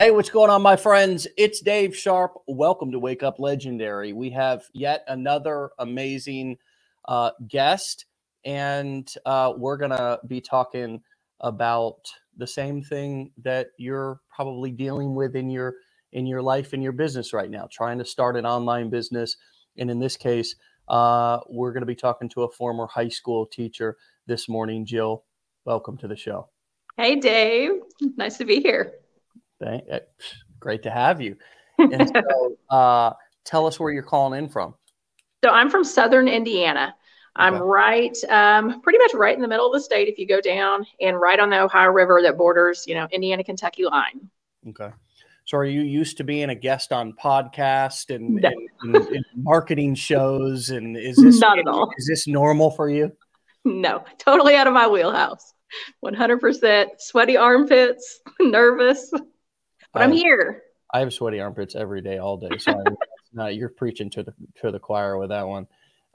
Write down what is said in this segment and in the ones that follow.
Hey, what's going on, my friends? It's Dave Sharpe. Welcome to Wake Up Legendary. We have yet another amazing uh, guest, and uh, we're going to be talking about the same thing that you're probably dealing with in your in your life in your business right now, trying to start an online business. And in this case, uh, we're going to be talking to a former high school teacher this morning. Jill, welcome to the show. Hey, Dave. Nice to be here. Thank, eh, great to have you. And so, uh, tell us where you're calling in from. So I'm from Southern Indiana. I'm okay. right, um, pretty much right in the middle of the state. If you go down and right on the Ohio River that borders, you know, Indiana Kentucky line. Okay. So are you used to being a guest on podcast and, no. and, and, and marketing shows? And is this not at all? Is this normal for you? No, totally out of my wheelhouse. 100% sweaty armpits, nervous but I, am here. I have sweaty armpits every day, all day. So I, you're preaching to the to the choir with that one.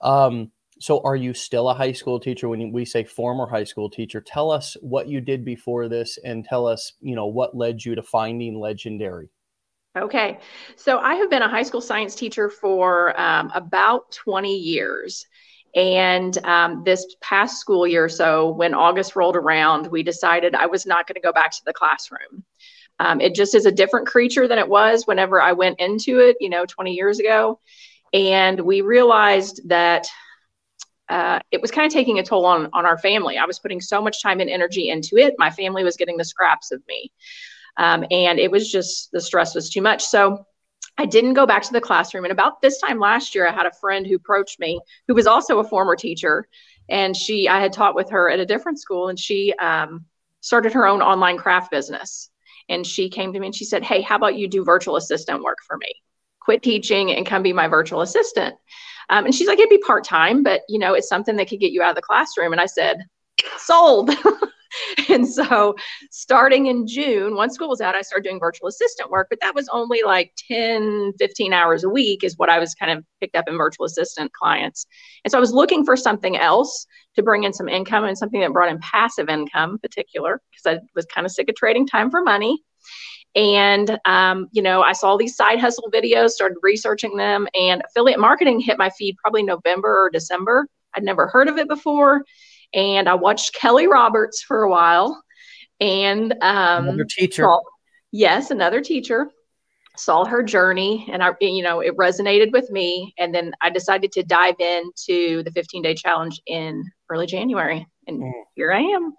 Um, so are you still a high school teacher when we say former high school teacher? Tell us what you did before this, and tell us, you know, what led you to finding legendary. Okay, so I have been a high school science teacher for um, about 20 years. And um, this past school year, so when August rolled around, we decided I was not going to go back to the classroom. Um, it just is a different creature than it was whenever I went into it, you know, 20 years ago. And we realized that uh, it was kind of taking a toll on on our family. I was putting so much time and energy into it. My family was getting the scraps of me, um, and it was just the stress was too much. So I didn't go back to the classroom. And about this time last year, I had a friend who approached me, who was also a former teacher, and she I had taught with her at a different school, and she um, started her own online craft business. And she came to me and she said, Hey, how about you do virtual assistant work for me? Quit teaching and come be my virtual assistant. Um, and she's like, It'd be part time, but you know, it's something that could get you out of the classroom. And I said, Sold. and so starting in June, once school was out, I started doing virtual assistant work, but that was only like 10, 15 hours a week is what I was kind of picked up in virtual assistant clients. And so I was looking for something else to bring in some income and something that brought in passive income in particular, because I was kind of sick of trading time for money. And, um, you know, I saw these side hustle videos, started researching them, and affiliate marketing hit my feed probably November or December. I'd never heard of it before and I watched Kelly Roberts for a while. And um, another teacher. Saw, yes, another teacher. Saw her journey, and I, you know, it resonated with me. And then I decided to dive into the 15 day challenge in early January, and mm. here I am.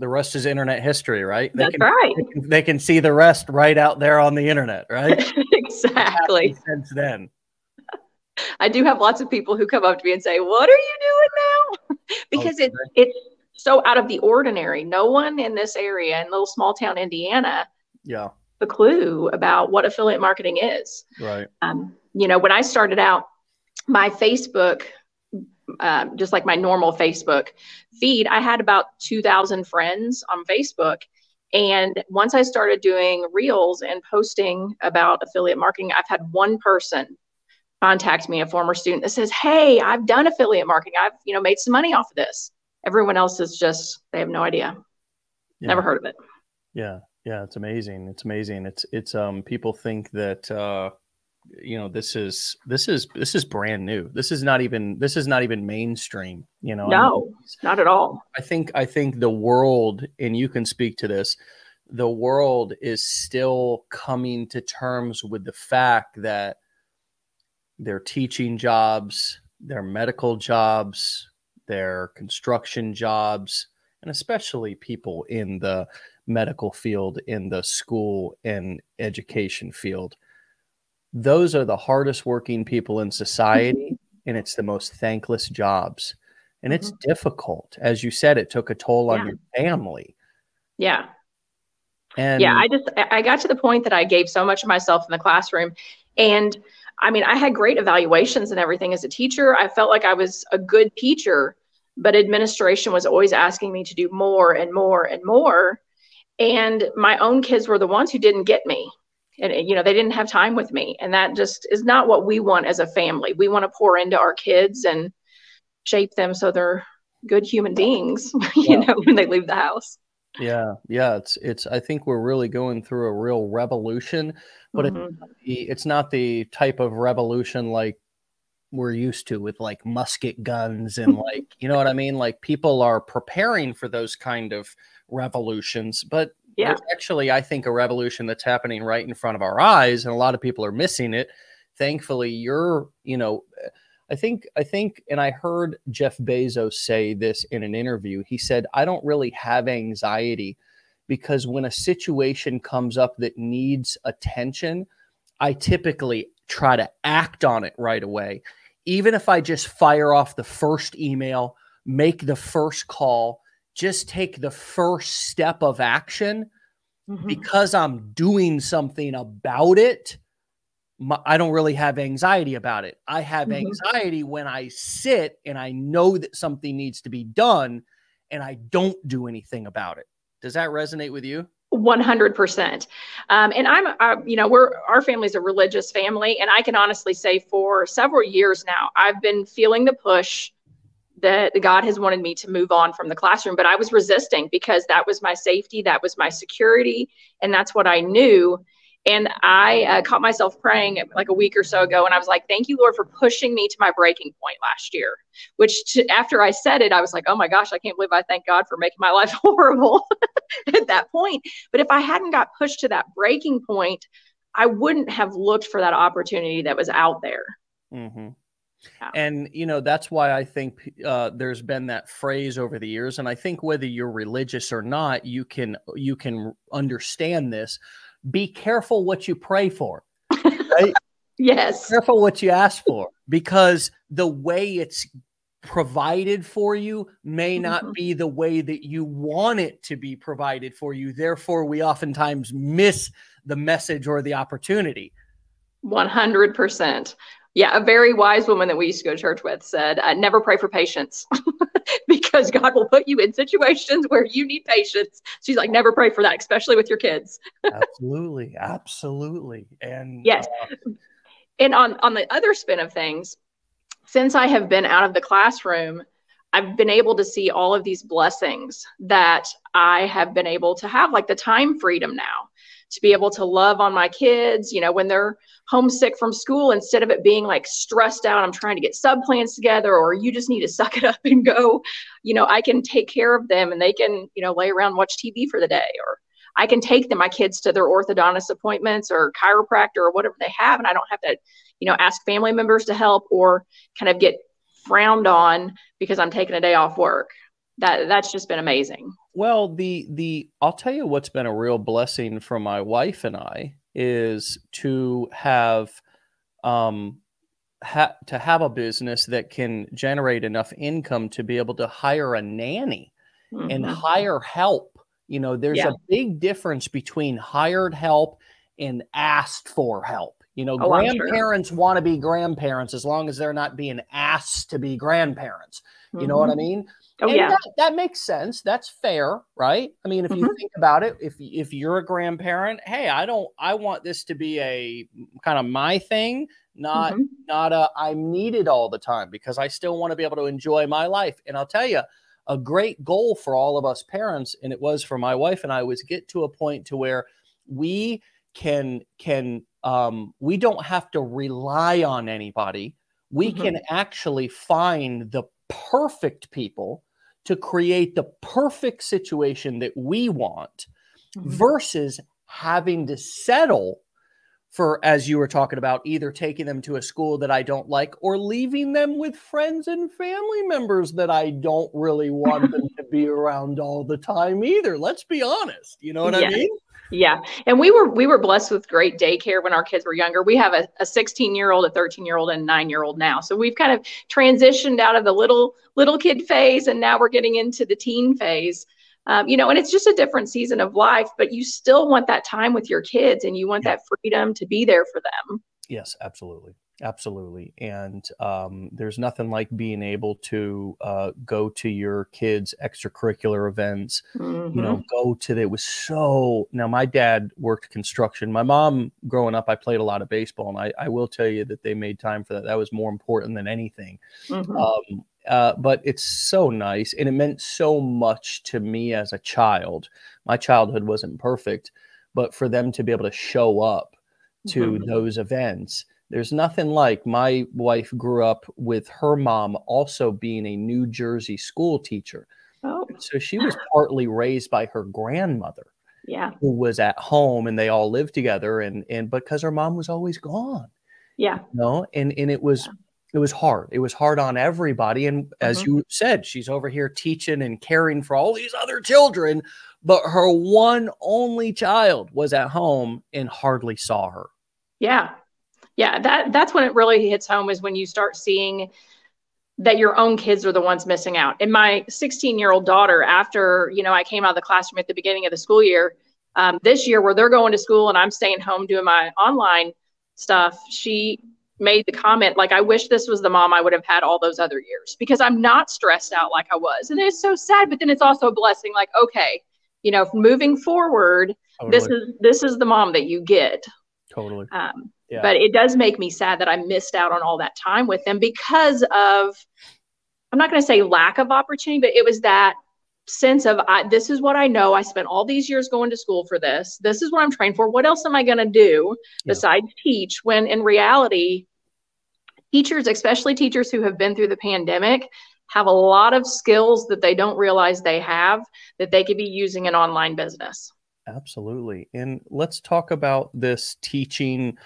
The rest is internet history, right? They That's can, right. They can, they can see the rest right out there on the internet, right? exactly. Since then. I do have lots of people who come up to me and say, "What are you doing now?" because okay. it it's so out of the ordinary. No one in this area in little small town Indiana, yeah, the clue about what affiliate marketing is. Right. Um, you know, when I started out, my Facebook, uh, just like my normal Facebook feed, I had about two thousand friends on Facebook. And once I started doing reels and posting about affiliate marketing, I've had one person contact me, a former student that says, Hey, I've done affiliate marketing. I've, you know, made some money off of this. Everyone else is just, they have no idea. Yeah. Never heard of it. Yeah. Yeah. It's amazing. It's amazing. It's, it's, um, people think that, uh, you know, this is, this is, this is brand new. This is not even, this is not even mainstream, you know? No, not at all. I think, I think the world, and you can speak to this, the world is still coming to terms with the fact that their teaching jobs, their medical jobs, their construction jobs, and especially people in the medical field, in the school and education field. Those are the hardest working people in society, and it's the most thankless jobs. And it's mm-hmm. difficult. As you said, it took a toll on your family. Yeah. And yeah, I just I got to the point that I gave so much of myself in the classroom and I mean, I had great evaluations and everything as a teacher. I felt like I was a good teacher, but administration was always asking me to do more and more and more. And my own kids were the ones who didn't get me. And, you know, they didn't have time with me. And that just is not what we want as a family. We want to pour into our kids and shape them so they're good human beings, you yeah. know, when they leave the house. Yeah, yeah, it's it's. I think we're really going through a real revolution, but mm-hmm. it's, it's not the type of revolution like we're used to with like musket guns and like you know what I mean. Like people are preparing for those kind of revolutions, but yeah, actually, I think a revolution that's happening right in front of our eyes, and a lot of people are missing it. Thankfully, you're you know I think I think and I heard Jeff Bezos say this in an interview. He said, "I don't really have anxiety because when a situation comes up that needs attention, I typically try to act on it right away. Even if I just fire off the first email, make the first call, just take the first step of action mm-hmm. because I'm doing something about it." My, I don't really have anxiety about it. I have mm-hmm. anxiety when I sit and I know that something needs to be done and I don't do anything about it. Does that resonate with you? 100%. Um, and I'm, uh, you know, we're, our family's a religious family. And I can honestly say for several years now, I've been feeling the push that God has wanted me to move on from the classroom, but I was resisting because that was my safety, that was my security, and that's what I knew. And I uh, caught myself praying like a week or so ago, and I was like, "Thank you, Lord, for pushing me to my breaking point last year." Which, to, after I said it, I was like, "Oh my gosh, I can't believe I thank God for making my life horrible at that point." But if I hadn't got pushed to that breaking point, I wouldn't have looked for that opportunity that was out there. Mm-hmm. Yeah. And you know that's why I think uh, there's been that phrase over the years, and I think whether you're religious or not, you can you can understand this be careful what you pray for. Right? yes. Be careful what you ask for because the way it's provided for you may not mm-hmm. be the way that you want it to be provided for you. Therefore, we oftentimes miss the message or the opportunity. 100% yeah, a very wise woman that we used to go to church with said, uh, "Never pray for patience, because God will put you in situations where you need patience." She's like, "Never pray for that, especially with your kids." absolutely, absolutely, and yes, uh, and on on the other spin of things, since I have been out of the classroom, I've been able to see all of these blessings that I have been able to have, like the time freedom now to be able to love on my kids, you know, when they're homesick from school, instead of it being like stressed out, I'm trying to get sub plans together, or you just need to suck it up and go, you know, I can take care of them and they can, you know, lay around, watch TV for the day, or I can take them, my kids to their orthodontist appointments or chiropractor or whatever they have. And I don't have to, you know, ask family members to help or kind of get frowned on because I'm taking a day off work. That that's just been amazing. Well, the the I'll tell you what's been a real blessing for my wife and I is to have um ha- to have a business that can generate enough income to be able to hire a nanny mm-hmm. and hire help. You know, there's yeah. a big difference between hired help and asked for help. You know, oh, grandparents sure. want to be grandparents as long as they're not being asked to be grandparents. You mm-hmm. know what I mm-hmm. mean? Oh, and yeah. That, that, makes sense. That's fair, right? I mean, if mm-hmm. you think about it, if if you're a grandparent, hey, I don't I want this to be a kind of my thing, not mm-hmm. not a I'm needed all the time because I still want to be able to enjoy my life. And I'll tell you, a great goal for all of us parents, and it was for my wife and I, was get to a point to where we can can um, we don't have to rely on anybody. We mm-hmm. can actually find the perfect people to create the perfect situation that we want mm-hmm. versus having to settle for as you were talking about either taking them to a school that I don't like or leaving them with friends and family members that I don't really want them to be around all the time either. Let's be honest. You know what yeah. I mean? Yeah. And we were we were blessed with great daycare when our kids were younger. We have a, a 16 year old, a 13 year old, and a nine year old now. So we've kind of transitioned out of the little little kid phase and now we're getting into the teen phase. Um, you know, and it's just a different season of life, but you still want that time with your kids and you want yeah. that freedom to be there for them. Yes, absolutely. Absolutely. And um, there's nothing like being able to uh, go to your kids' extracurricular events, mm-hmm. you know, mm-hmm. go to the, it was so. Now, my dad worked construction. My mom, growing up, I played a lot of baseball. And I, I will tell you that they made time for that. That was more important than anything. Mm-hmm. Um, uh, but it's so nice and it meant so much to me as a child. My childhood wasn't perfect, but for them to be able to show up to mm-hmm. those events, there's nothing like my wife grew up with her mom also being a New Jersey school teacher. Oh. So she was partly raised by her grandmother. Yeah. Who was at home and they all lived together and and because her mom was always gone. Yeah. You no, know? and and it was yeah it was hard. It was hard on everybody. And as mm-hmm. you said, she's over here teaching and caring for all these other children, but her one only child was at home and hardly saw her. Yeah. Yeah. That that's when it really hits home is when you start seeing that your own kids are the ones missing out. And my 16 year old daughter, after, you know, I came out of the classroom at the beginning of the school year, um, this year where they're going to school and I'm staying home doing my online stuff, she made the comment like i wish this was the mom i would have had all those other years because i'm not stressed out like i was and it's so sad but then it's also a blessing like okay you know moving forward totally. this is this is the mom that you get totally um, yeah. but it does make me sad that i missed out on all that time with them because of i'm not going to say lack of opportunity but it was that sense of I, this is what I know. I spent all these years going to school for this. This is what I'm trained for. What else am I going to do yeah. besides teach? When in reality, teachers, especially teachers who have been through the pandemic, have a lot of skills that they don't realize they have that they could be using in online business. Absolutely. And let's talk about this teaching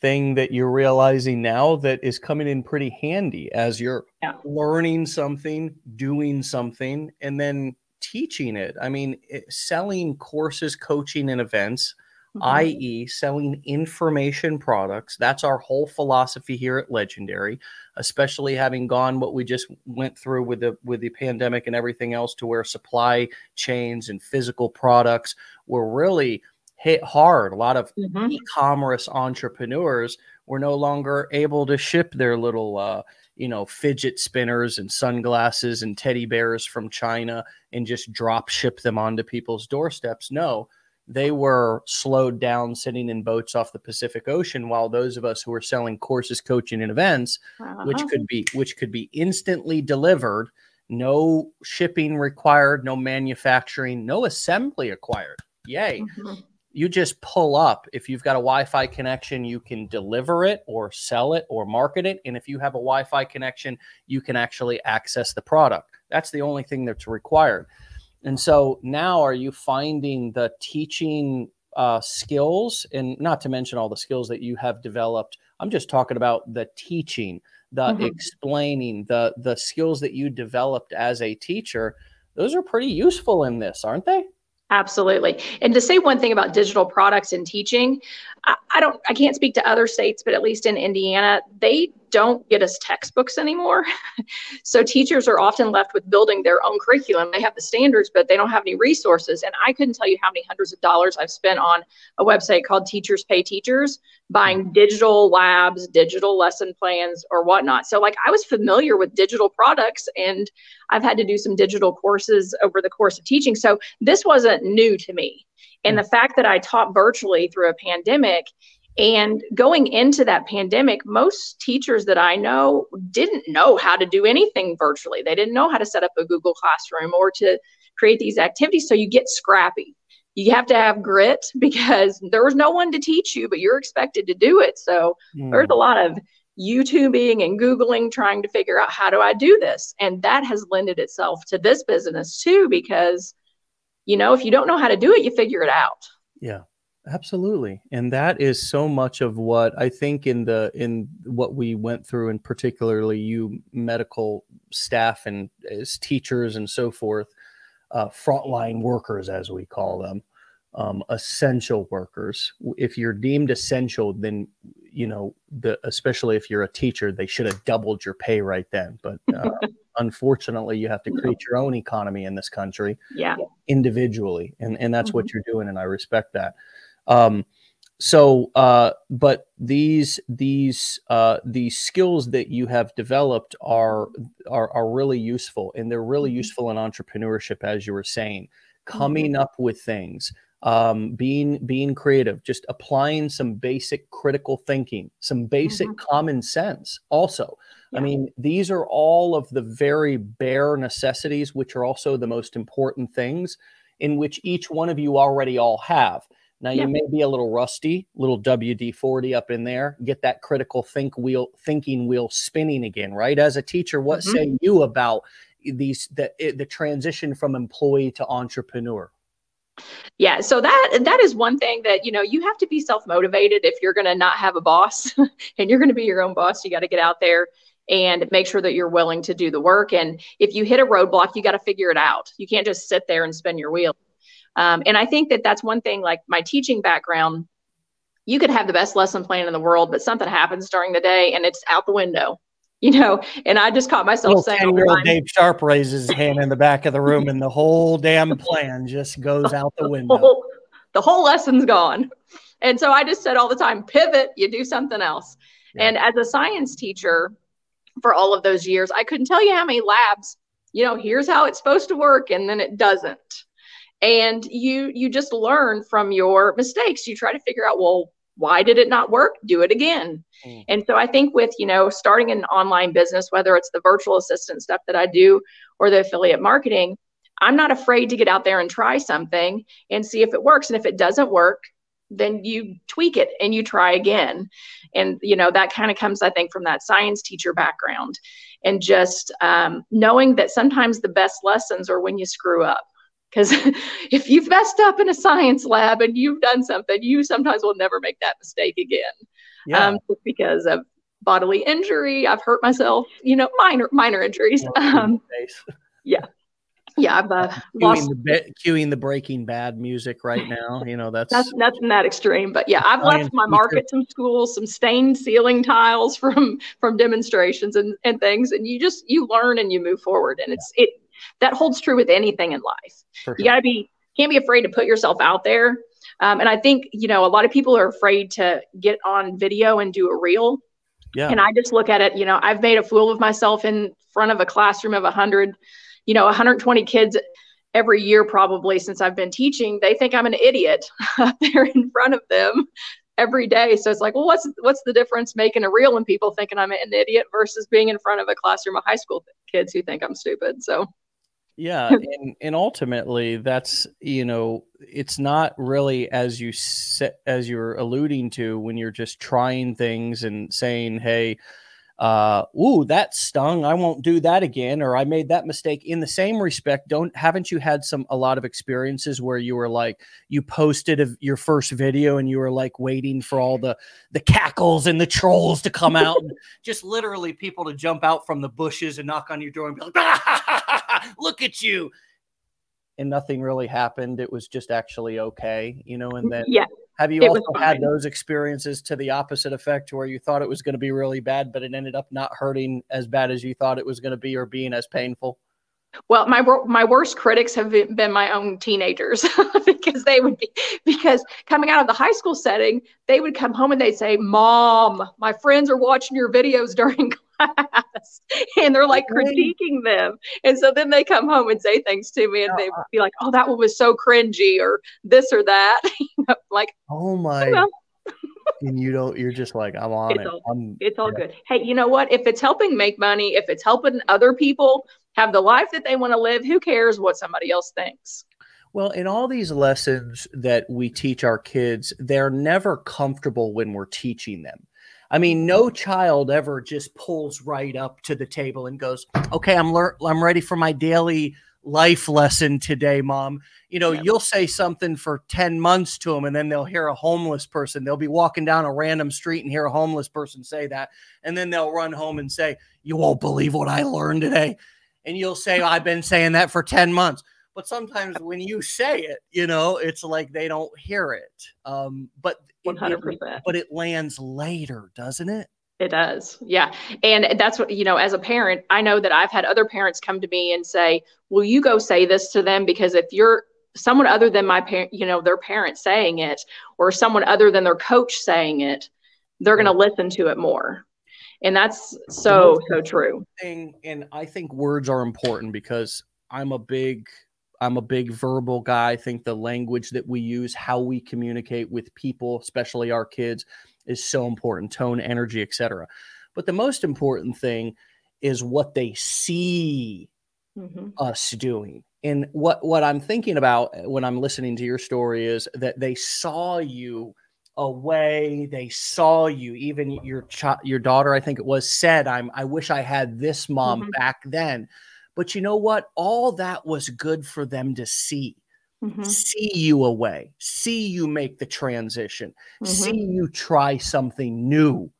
thing that you're realizing now that is coming in pretty handy as you're yeah. learning something, doing something, and then teaching it. I mean, it, selling courses, coaching, and events mm-hmm. i.e., selling information products. That's our whole philosophy here at Legendary, especially having gone what we just went through with the with the pandemic and everything else to where supply chains and physical products were really hit hard. A lot of mm-hmm. e-commerce entrepreneurs were no longer able to ship their little uh, you know, fidget spinners and sunglasses and teddy bears from China and just drop ship them onto people's doorsteps. No, they were slowed down sitting in boats off the Pacific Ocean while those of us who were selling courses, coaching and events uh-huh. which could be which could be instantly delivered, no shipping required, no manufacturing, no assembly acquired. Yay. Mm-hmm. You just pull up. If you've got a Wi-Fi connection, you can deliver it or sell it or market it and if you have a Wi-Fi connection, you can actually access the product. That's the only thing that's required. And so now are you finding the teaching uh, skills and not to mention all the skills that you have developed? I'm just talking about the teaching, the mm-hmm. explaining, the the skills that you developed as a teacher. Those are pretty useful in this, aren't they? Absolutely. And to say one thing about digital products and teaching, I, I, don't I can't speak to other states, but at least in Indiana, they don't get us textbooks anymore. so teachers are often left with building their own curriculum. They have the standards, but they don't have any resources. And I couldn't tell you how many hundreds of dollars I've spent on a website called Teachers Pay Teachers, buying mm-hmm. digital labs, digital lesson plans, or whatnot. So, like, I was familiar with digital products and I've had to do some digital courses over the course of teaching. So, this wasn't new to me. And mm. the fact that I taught virtually through a pandemic and going into that pandemic, most teachers that I know didn't know how to do anything virtually. They didn't know how to set up a Google Classroom or to create these activities. So you get scrappy. You have to have grit because there was no one to teach you, but you're expected to do it. So mm. there's a lot of YouTubing and Googling trying to figure out how do I do this. And that has lended itself to this business too, because, you know, if you don't know how to do it, you figure it out. Yeah. Absolutely. And that is so much of what I think in the in what we went through and particularly you medical staff and as teachers and so forth, uh, frontline workers as we call them, um, essential workers. If you're deemed essential, then you know the especially if you're a teacher, they should have doubled your pay right then. But uh, unfortunately, you have to create your own economy in this country, yeah, individually, and and that's mm-hmm. what you're doing, and I respect that. Um, so, uh, but these these uh, these skills that you have developed are, are are really useful, and they're really mm-hmm. useful in entrepreneurship, as you were saying. Coming mm-hmm. up with things, um, being being creative, just applying some basic critical thinking, some basic mm-hmm. common sense. Also, Yeah. I mean, these are all of the very bare necessities, which are also the most important things, in which each one of you already all have. Now yeah. you may be a little rusty, little WD forty up in there. Get that critical think wheel, thinking wheel spinning again, right? As a teacher, what mm-hmm. say you about these the the transition from employee to entrepreneur? Yeah, so that that is one thing that you know you have to be self motivated if you're going to not have a boss and you're going to be your own boss. You got to get out there and make sure that you're willing to do the work. And if you hit a roadblock, you got to figure it out. You can't just sit there and spin your wheel. Um, and I think that that's one thing. Like my teaching background, you could have the best lesson plan in the world, but something happens during the day and it's out the window you know, and I just caught myself Little saying, "Ten-year-old Dave Sharpe raises his hand in the back of the room, and the whole damn plan just goes out the window. the, whole, the whole lesson's gone." And so I just said all the time, "Pivot, you do something else." Yeah. And as a science teacher for all of those years, I couldn't tell you how many labs. You know, here's how it's supposed to work, and then it doesn't. And you you just learn from your mistakes. You try to figure out, well, why did it not work? Do it again. Mm. and so i think with you know starting an online business whether it's the virtual assistant stuff that i do or the affiliate marketing i'm not afraid to get out there and try something and see if it works. And if it doesn't work then you tweak it and you try again. And you know that kind of comes i think from that science teacher background and just um, knowing that sometimes the best lessons are when you screw up because if you've messed up in a science lab and you've done something, you sometimes will never make that mistake again. Yeah. Um, just because of bodily injury, I've hurt myself, you know, minor minor injuries. Um, yeah. Yeah, I've uh, lost. The, cueing the Breaking Bad music right now. You know that's that's nothing that extreme, but yeah, I've left my mark at some schools, some stained ceiling tiles from from demonstrations and and things, and you just you learn and you move forward, and it's it that holds true with anything in life. Sure. You got to be can't be afraid to put yourself out there. Um, and I think you know a lot of people are afraid to get on video and do a reel. Yeah. And I just look at it. You know, I've made a fool of myself in front of a classroom of a hundred, you know, 120 kids every year probably since I've been teaching. They think I'm an idiot up there in front of them every day. So it's like, well, what's what's the difference making a reel and people thinking I'm an idiot versus being in front of a classroom of high school kids who think I'm stupid. So yeah, and and ultimately that's you know it's not really as you set as you're alluding to when you're just trying things and saying, hey, uh, ooh, that stung. I won't do that again, or I made that mistake. In the same respect, don't haven't you had some a lot of experiences where you were like you posted a, your first video and you were like waiting for all the the cackles and the trolls to come out, and just literally people to jump out from the bushes and knock on your door and be like, ah, look at you. And nothing really happened. It was just actually okay, you know. And then yeah, have you also had those experiences to the opposite effect where you thought it was going to be really bad, but it ended up not hurting as bad as you thought it was going to be or being as painful? Well, my my worst critics have been my own teenagers because they would be because coming out of the high school setting, they would come home and they'd say, "Mom, my friends are watching your videos during class," and they're like critiquing them. And so then they come home and say things to me, and they'd uh-uh. be like, "Oh, that one was so cringy," or this or that. like, oh my. Well, and you don't you're just like i'm on it's it all, it's all yeah. good hey you know what if it's helping make money if it's helping other people have the life that they want to live. Who cares what somebody else thinks? Well, in all these lessons that we teach our kids, they're never comfortable when we're teaching them. I mean, no mm-hmm. child ever just pulls right up to the table and goes, "Okay, I'm lear- I'm ready for my daily life lesson today, mom." You know, yeah. you'll say something for 10 months to them and then they'll hear a homeless person. They'll be walking down a random street and hear a homeless person say that, and then they'll run home and say, "You won't believe what I learned today." and you'll say, I've been saying that for 10 months. But sometimes when you say it, you know, it's like they don't hear it. Um, but 100%. It, but it lands later, doesn't it? It does. Yeah. And that's what, you know, as a parent, I know that I've had other parents come to me and say, Will you go say this to them? Because if you're someone other than my parent, you know, their parent saying it, or someone other than their coach saying it, they're going to mm-hmm. listen to it more and that's so so true thing and i think words are important because i'm a big i'm a big verbal guy i think the language that we use how we communicate with people especially our kids is so important tone energy etc but the most important thing is what they see Mhm. us doing. And what what I'm thinking about when I'm listening to your story is that they saw you away. They saw you. Even your child, your daughter, I think it was, said, "I'm. I wish I had this mom Mhm. back then." But you know what? All that was good for them to see. Mhm. See you away. See you make the transition. Mhm. See you try something new.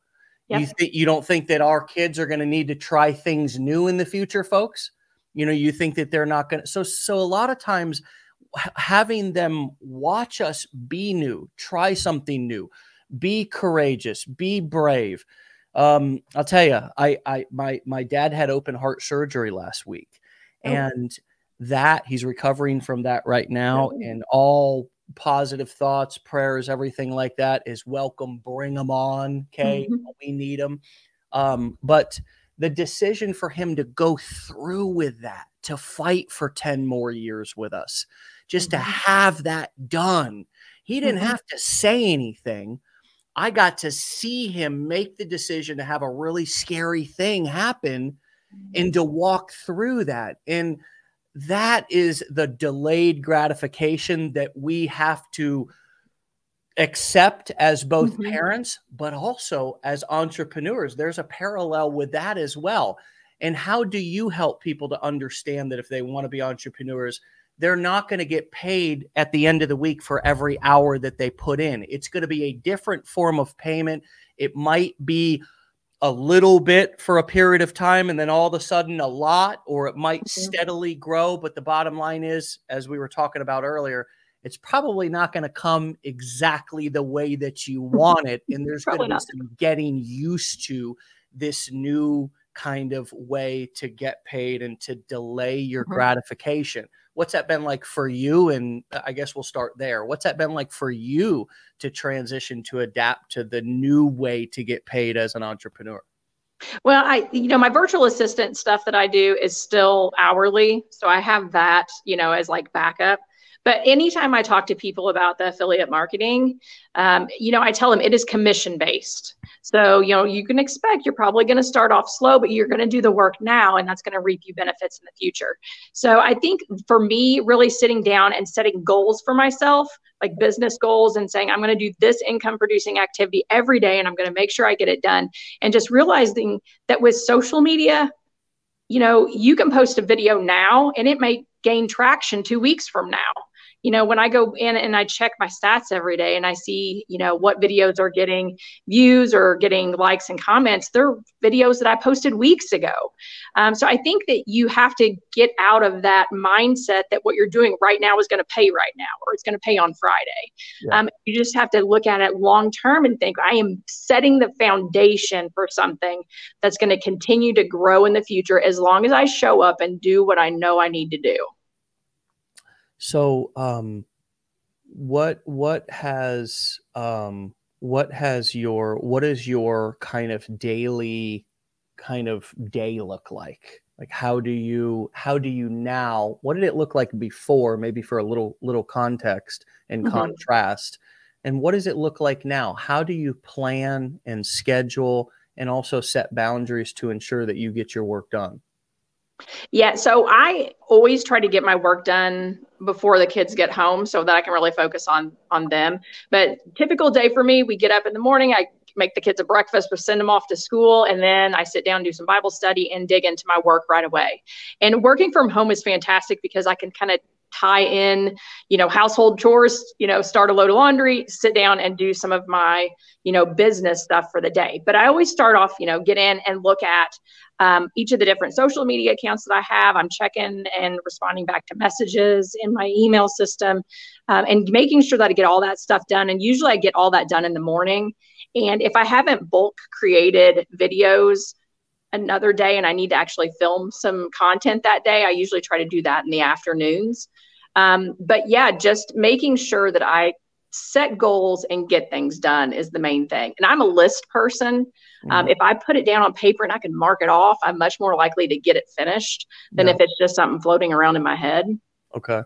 You Yep. think you don't think that our kids are going to need to try things new in the future, folks? You know, you think that they're not going to. So, so a lot of times, h- having them watch us be new, try something new, be courageous, be brave. Um, I'll tell you, I, I, my, my dad had open heart surgery last week, Oh. and that he's recovering from that right now, and all positive thoughts, prayers, everything like that is welcome. Bring them on, okay? Mhm. We need them. Um, but the decision for him to go through with that, to fight for 10 more years with us, just to Mhm. have that done. He didn't Mhm. have to say anything. I got to see him make the decision to have a really scary thing happen and to walk through that. And that is the delayed gratification that we have to accept as both Mhm. parents, but also as entrepreneurs. There's a parallel with that as well. And how do you help people to understand that if they want to be entrepreneurs, they're not going to get paid at the end of the week for every hour that they put in? It's going to be a different form of payment. It might be a little bit for a period of time and then all of a sudden a lot, or it might Mhm. steadily grow. But the bottom line is, as we were talking about earlier, it's probably not going to come exactly the way that you want it. And there's going to be not. some getting used to this new kind of way to get paid and to delay your Mhm. gratification. What's that been like for you? And uh, I guess we'll start there. What's that been like for you to transition to adapt to the new way to get paid as an entrepreneur? Well, I, you know, my virtual assistant stuff that I do is still hourly. So I have that, you know, as like backup. But anytime I talk to people about the affiliate marketing, um, you know, I tell them it is commission based. So, you know, you can expect you're probably going to start off slow, but you're going to do the work now and that's going to reap you benefits in the future. So I think for me, really sitting down and setting goals for myself, like business goals, and saying, I'm going to do this income producing activity every day and I'm going to make sure I get it done. And just realizing that with social media, you know, you can post a video now and it may gain traction two weeks from now. You know, when I go in and I check my stats every day and I see, you know, what videos are getting views or getting likes and comments, they're videos that I posted weeks ago. Um, so I think that you have to get out of that mindset that what you're doing right now is going to pay right now or it's going to pay on Friday. Yeah. Um, you just have to look at it long term and think, I am setting the foundation for something that's going to continue to grow in the future as long as I show up and do what I know I need to do. So, um, what what has um, what has your what is your kind of daily kind of day look like? Like, how do you how do you now? What did it look like before? Maybe for a little little context and Mhm. contrast. And what does it look like now? How do you plan and schedule and also set boundaries to ensure that you get your work done? Yeah, so I always try to get my work done before the kids get home so that I can really focus on on them. But typical day for me, we get up in the morning, I make the kids a breakfast, we send them off to school, and then I sit down, do some Bible study, and dig into my work right away. And working from home is fantastic because I can kind of tie in, you know, household chores, you know, start a load of laundry, sit down and do some of my, you know, business stuff for the day. But I always start off, you know, get in and look at um, each of the different social media accounts that I have. I'm checking and responding back to messages in my email system um, and making sure that I get all that stuff done. And usually I get all that done in the morning. And if I haven't bulk created videos another day and I need to actually film some content that day, I usually try to do that in the afternoons. Um, but yeah, just making sure that I set goals and get things done is the main thing. And I'm a list person. Um, Mhm. if I put it down on paper and I can mark it off, I'm much more likely to get it finished than Yeah. if it's just something floating around in my head. Okay.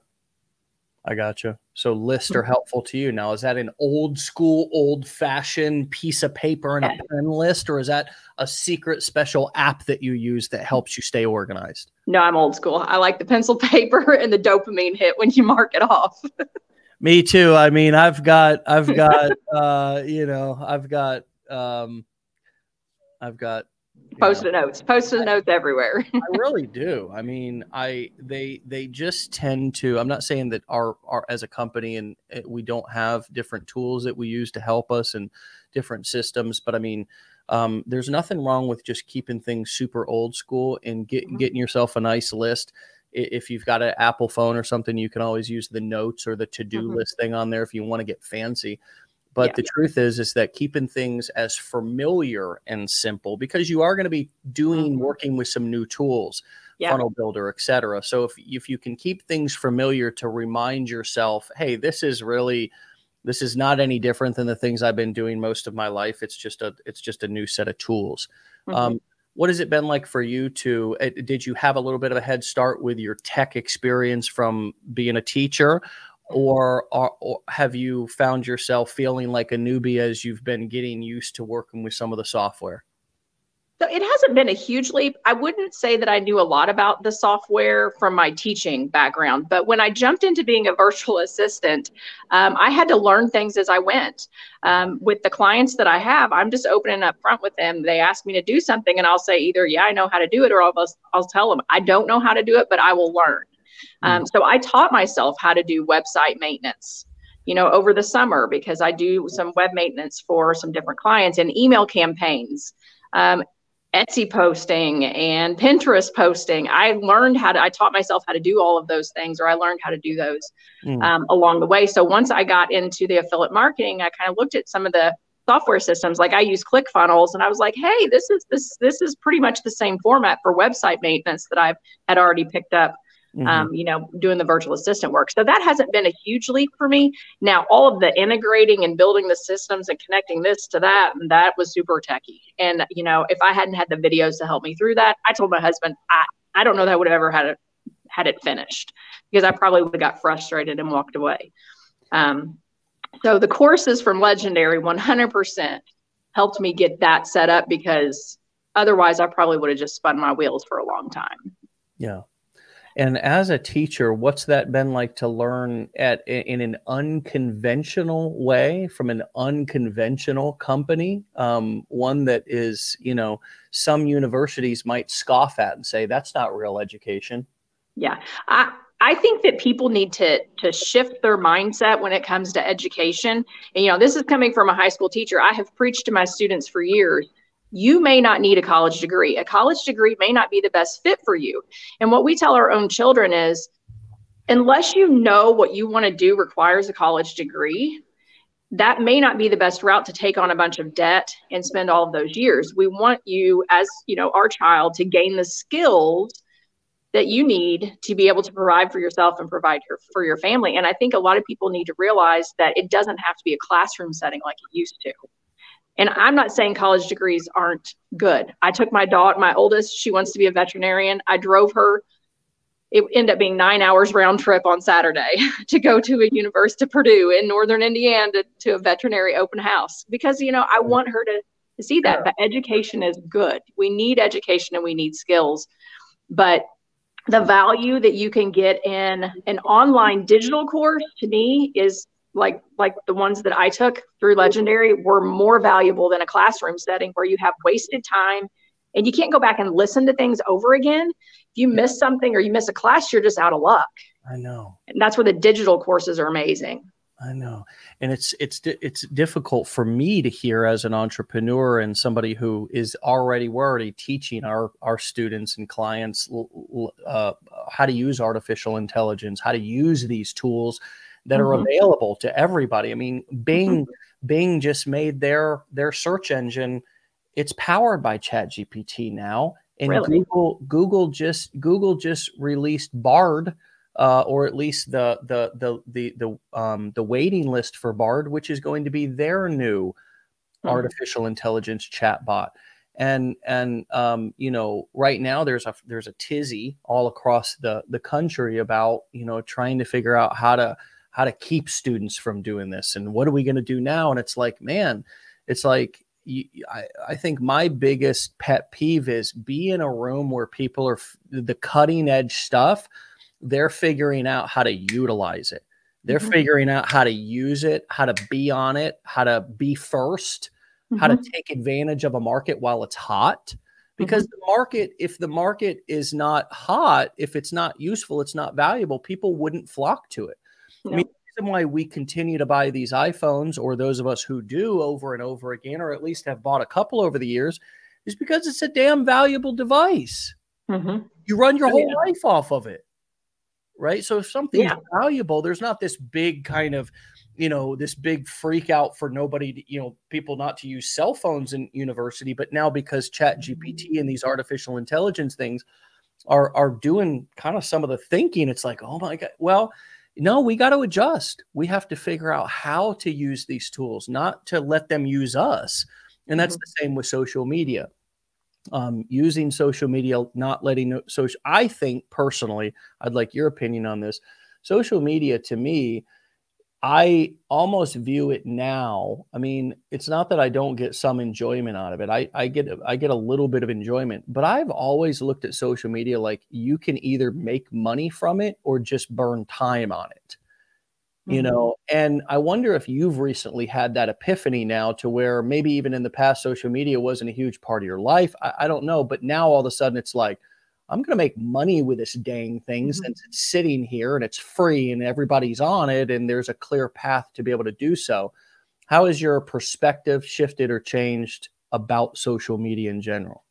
I gotcha. So lists are helpful to you. Now, is that an old school, old fashioned piece of paper and a pen list, or is that a secret special app that you use that helps you stay organized? No, I'm old school. I like the pencil paper and the dopamine hit when you mark it off. Me too. I mean, I've got, I've got, uh, you know, I've got, um, I've got post-it notes post-it notes everywhere. I really do. I mean i they they just tend to i'm not saying that our our as a company and eh, we don't have different tools that we use to help us and different systems but i mean um, there's nothing wrong with just keeping things super old school and get, mm-hmm. getting yourself a nice list. If you've got an apple phone or something you can always use the notes or the to-do mm-hmm. list thing on there if you want to get fancy but yeah. the truth is, is that keeping things as familiar and simple because you are going to be doing mm-hmm. working with some new tools, yeah. funnel builder, etc. So if if you can keep things familiar to remind yourself, hey, this is really this is not any different than the things I've been doing most of my life. It's just a it's just a new set of tools. Mm-hmm. Um, what has it been like for you to uh, did you have a little bit of a head start with your tech experience from being a teacher or, or, or have you found yourself feeling like a newbie as you've been getting used to working with some of the software? So it hasn't been a huge leap. I wouldn't say that I knew a lot about the software from my teaching background, but when I jumped into being a virtual assistant, um, I had to learn things as I went. Um, with the clients that I have, I'm just opening up front with them. They ask me to do something, and I'll say either, "Yeah, I know how to do it," or I'll, I'll tell them, "I don't know how to do it, but I will learn." Um, mm. so I taught myself how to do website maintenance, you know, over the summer because I do some web maintenance for some different clients and email campaigns, um, Etsy posting and Pinterest posting. I learned how to, I taught myself how to do all of those things, or I learned how to do those mm. um, along the way. So once I got into the affiliate marketing, I kind of looked at some of the software systems like i use clickfunnels and i was like hey this is this this is pretty much the same format for website maintenance that i've had already picked up mm-hmm. um, you know, doing the virtual assistant work. So that hasn't been a huge leap for me. Now, all of the integrating and building the systems and connecting this to that, and that was super techy. And, you know, if I hadn't had the videos to help me through that, I told my husband, I, I don't know that I would have ever had it, had it finished because I probably would have got frustrated and walked away. Um, so the courses from Legendary 100% helped me get that set up because otherwise I probably would have just spun my wheels for a long time. Yeah. And as a teacher, what's that been like to learn at in an unconventional way from an unconventional company, um, one that is, you know, some universities might scoff at and say that's not real education. Yeah, I I think that people need to to shift their mindset when it comes to education. And you know, this is coming from a high school teacher. I have preached to my students for years you may not need a college degree. A college degree may not be the best fit for you. And what we tell our own children is unless you know what you want to do requires a college degree, that may not be the best route to take on a bunch of debt and spend all of those years. We want you as, you know, our child to gain the skills that you need to be able to provide for yourself and provide for your family. And I think a lot of people need to realize that it doesn't have to be a classroom setting like it used to. And I'm not saying college degrees aren't good. I took my daughter, my oldest, she wants to be a veterinarian. I drove her. It ended up being nine hours round trip on Saturday to go to a university to Purdue in Northern Indiana to, to a veterinary open house because, you know, I mm-hmm. want her to, to see that. But education is good. We need education and we need skills. But the value that you can get in an online digital course to me is like like the ones that I took through Legendary were more valuable than a classroom setting where you have wasted time and you can't go back and listen to things over again. If you miss something or you miss a class, you're just out of luck. I know. And that's where the digital courses are amazing. I know. And it's it's it's difficult for me to hear as an entrepreneur and somebody who is already we're already teaching our our students and clients uh, how to use artificial intelligence, how to use these tools that mm-hmm. are available to everybody. I mean, Bing mm-hmm. Bing just made their their search engine. It's powered by ChatGPT now, and really? Google Google just Google just released Bard. Uh, or at least the the the the the um, the waiting list for Bard, which is going to be their new mm-hmm. artificial intelligence chatbot. And and um, you know, right now there's a there's a tizzy all across the the country about you know trying to figure out how to how to keep students from doing this and what are we going to do now and it's like man it's like I, I think my biggest pet peeve is be in a room where people are the cutting edge stuff they're figuring out how to utilize it they're mm-hmm. figuring out how to use it how to be on it how to be 1st mm-hmm. how to mm-hmm. take advantage of a market while it's hot because mm-hmm. the market if the market is not hot if it's not useful it's not valuable people wouldn't flock to it no. i mean the reason why we continue to buy these iPhones, or those of us who do over and over again, or at least have bought a couple over the years, is because it's a damn valuable device. Mm-hmm. You run your oh, whole yeah. life off of it, right? So if something's yeah. valuable, there's not this big kind of, you know, this big freak out for nobody, to, you know, people not to use cell phones in university. But now because Chat GPT and these artificial intelligence things are are doing kind of some of the thinking, it's like, oh my god, well no, we got to adjust. We have to figure out how to use these tools, not to let them use us. And that's mm-hmm. the same with social media. Um, using social media, not letting social. I think personally, I'd like your opinion on this. Social media to me I almost view it now. I mean, it's not that I don't get some enjoyment out of it. I, I get I get a little bit of enjoyment, but I've always looked at social media like you can either make money from it or just burn time on it. Mm-hmm. You know, and I wonder if you've recently had that epiphany now to where maybe even in the past social media wasn't a huge part of your life. I, I don't know, but now all of a sudden it's like, I'm going to make money with this dang thing mm-hmm. since it's sitting here and it's free and everybody's on it and there's a clear path to be able to do so. How has your perspective shifted or changed about social media in general?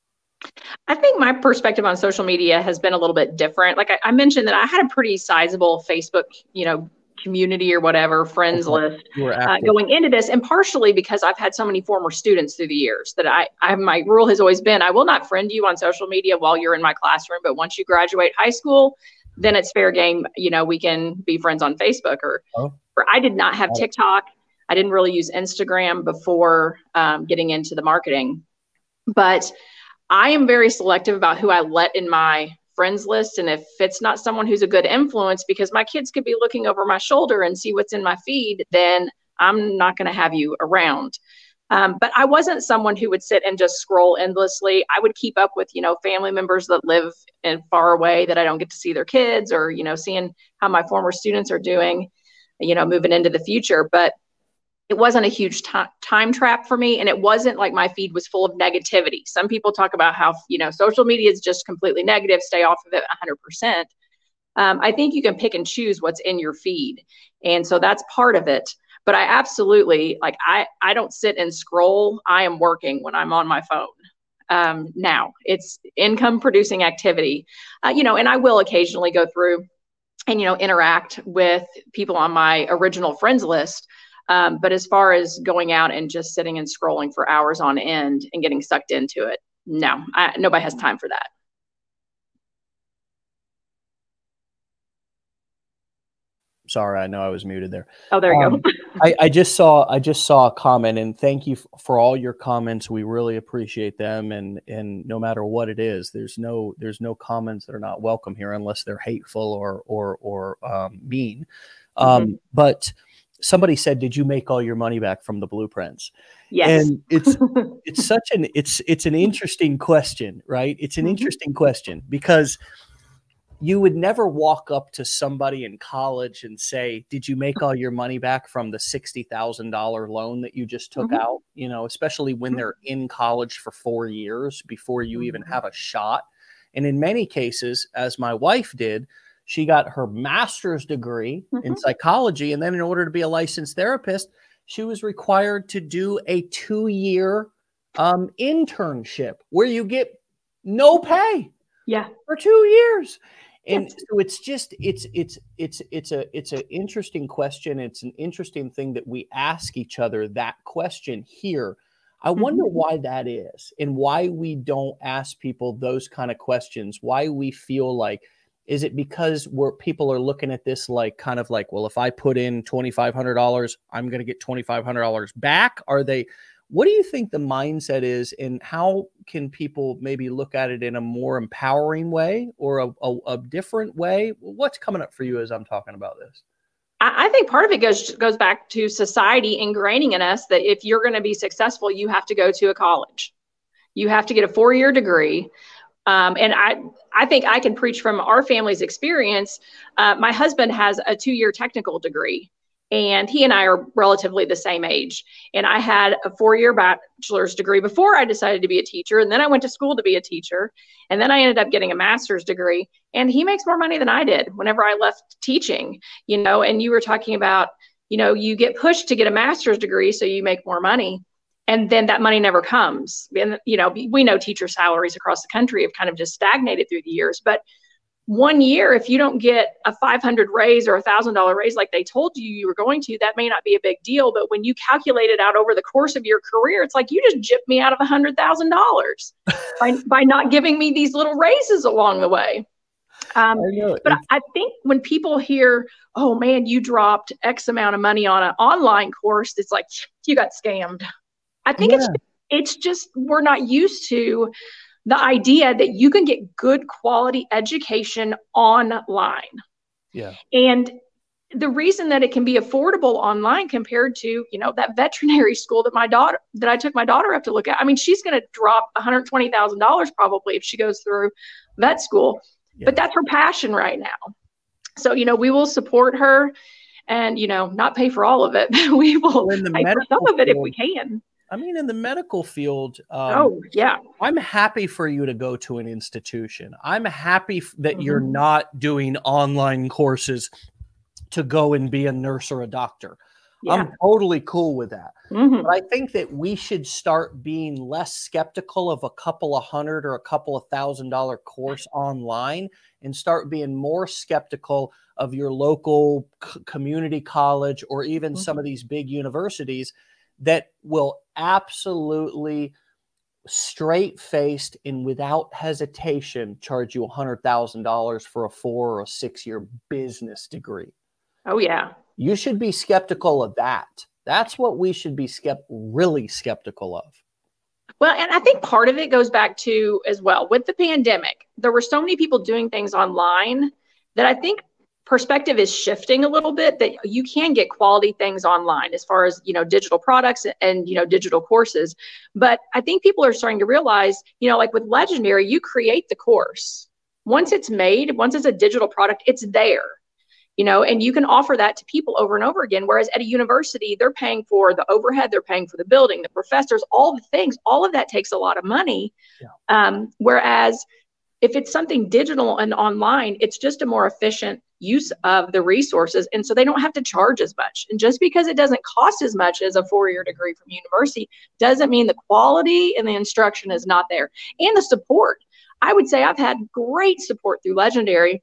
I think my perspective on social media has been a little bit different. Like I, I mentioned that I had a pretty sizable Facebook, you know, community or whatever friends list uh, going into this and partially because i've had so many former students through the years that I, I my rule has always been i will not friend you on social media while you're in my classroom but once you graduate high school then it's fair game you know we can be friends on facebook or, oh. or i did not have oh. tiktok i didn't really use instagram before um, getting into the marketing but i am very selective about who i let in my friends list and if it's not someone who's a good influence because my kids could be looking over my shoulder and see what's in my feed then i'm not going to have you around. Um, but i wasn't someone who would sit and just scroll endlessly. I would keep up with you know family members that live in far away that i don't get to see their kids or you know seeing how my former students are doing you know moving into the future. But it wasn't a huge t- time trap for me and it wasn't like my feed was full of negativity. Some people talk about how you know social media is just completely negative stay off of it 100% um, i think you can pick and choose what's in your feed and so that's part of it. But i absolutely like i i don't sit and scroll. I am working when i'm on my phone um, now. It's income producing activity. Uh, you know and i will occasionally go through and you know interact with people on my original friends list um, but as far as going out and just sitting and scrolling for hours on end and getting sucked into it, no, I, nobody has time for that. Sorry, I know I was muted there. Oh, there you um, go. I, I, just saw I just saw a comment, and thank you for all your comments. We really appreciate them, and and no matter what it is, there's no there's no comments that are not welcome here unless they're hateful or or or um, mean. Um, mm-hmm. But somebody said, "Did you make all your money back from the blueprints?" Yes. And it's it's such an it's it's an interesting question, right? It's an mm-hmm. interesting question because you would never walk up to somebody in college and say, "Did you make all your money back from the sixty thousand dollar loan that you just took mm-hmm. out?" You know, especially when mm-hmm. they're in college for four years before you even mm-hmm. have a shot. And in many cases, as my wife did, she got her master's degree mm-hmm. in psychology. And then, in order to be a licensed therapist, she was required to do a two year um, internship where you get no pay. Yeah. For two years. And yes. so it's just it's it's it's it's a it's an interesting question. It's an interesting thing that we ask each other that question here. I wonder mm-hmm. why that is and why we don't ask people those kind of questions, why we feel like is it because where people are looking at this like kind of like well if i put in $2500 i'm going to get $2500 back are they what do you think the mindset is and how can people maybe look at it in a more empowering way or a, a, a different way what's coming up for you as i'm talking about this I, I think part of it goes goes back to society ingraining in us that if you're going to be successful, you have to go to a college. You have to get a four year degree. Um, and I, I think I can preach from our family's experience. Uh, my husband has a two year technical degree, and he and I are relatively the same age. And I had a four year bachelor's degree before I decided to be a teacher. And then I went to school to be a teacher. And then I ended up getting a master's degree. And he makes more money than I did whenever I left teaching, you know. And you were talking about, you know, you get pushed to get a master's degree so you make more money and then that money never comes. And you know we know teacher salaries across the country have kind of just stagnated through the years. But one year if you don't get a 500 raise or a thousand dollar raise like they told you you were going to that may not be a big deal. But when you calculate it out over the course of your career it's like you just gypped me out of a hundred thousand dollars by, by not giving me these little raises along the way. Um, I but I think when people hear, "Oh man, you dropped X amount of money on an online course," it's like you got scammed. I think yeah. it's it's just we're not used to the idea that you can get good quality education online. Yeah. And the reason that it can be affordable online compared to, you know, that veterinary school that my daughter that I took my daughter up to look at. I mean, she's going to drop $120,000 probably if she goes through vet school. Yeah. But that's her passion right now. So, you know, we will support her and, you know, not pay for all of it. we will well, pay for some of it if we can. I mean, in the medical field, um, oh yeah, I'm happy for you to go to an institution. I'm happy f- that mm-hmm. you're not doing online courses to go and be a nurse or a doctor. Yeah. I'm totally cool with that. Mm-hmm. But I think that we should start being less skeptical of a couple of hundred or a couple of thousand dollar course online and start being more skeptical of your local c- community college or even mm-hmm. some of these big universities that will absolutely straight faced and without hesitation charge you $100,000 for a four or a six year business degree. Oh, yeah. You should be skeptical of that. That's what we should be skept- really skeptical of. Well, and I think part of it goes back to as well with the pandemic, there were so many people doing things online that I think perspective is shifting a little bit that you can get quality things online as far as you know digital products and you know digital courses. But i think people are starting to realize you know like with legendary you create the course. Once it's made once it's a digital product it's there you know and you can offer that to people over and over again. Whereas at a university they're paying for the overhead they're paying for the building the professors all the things all of that takes a lot of money. Yeah. um, whereas if it's something digital and online it's just a more efficient use of the resources. And so they don't have to charge as much. And just because it doesn't cost as much as a four year degree from university doesn't mean the quality and the instruction is not there. And the support. I would say I've had great support through Legendary.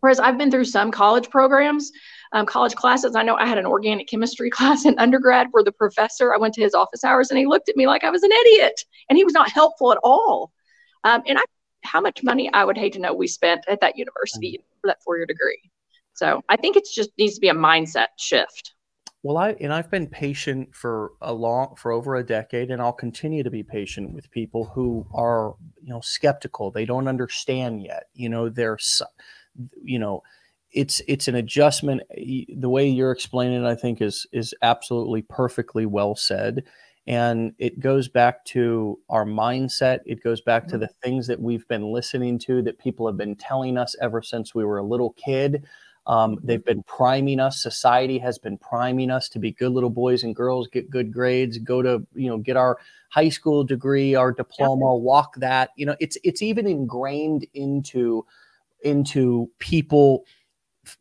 Whereas I've been through some college programs, um, college classes. I know I had an organic chemistry class in undergrad where the professor, I went to his office hours and he looked at me like I was an idiot and he was not helpful at all. Um, and I how much money I would hate to know we spent at that university mm. for that four year degree. So I think it's just needs to be a mindset shift. Well, I and I've been patient for a long for over a decade, and I'll continue to be patient with people who are you know skeptical. They don't understand yet. You know, they're you know, it's it's an adjustment. The way you're explaining it, I think, is is absolutely perfectly well said. And it goes back to our mindset. It goes back to mm-hmm. the things that we've been listening to that people have been telling us ever since we were a little kid. Um, mm-hmm. they've been priming us. Society has been priming us to be good little boys and girls, get good grades, go to you know get our high school degree, our diploma, walk that. You know, it's it's even ingrained into into people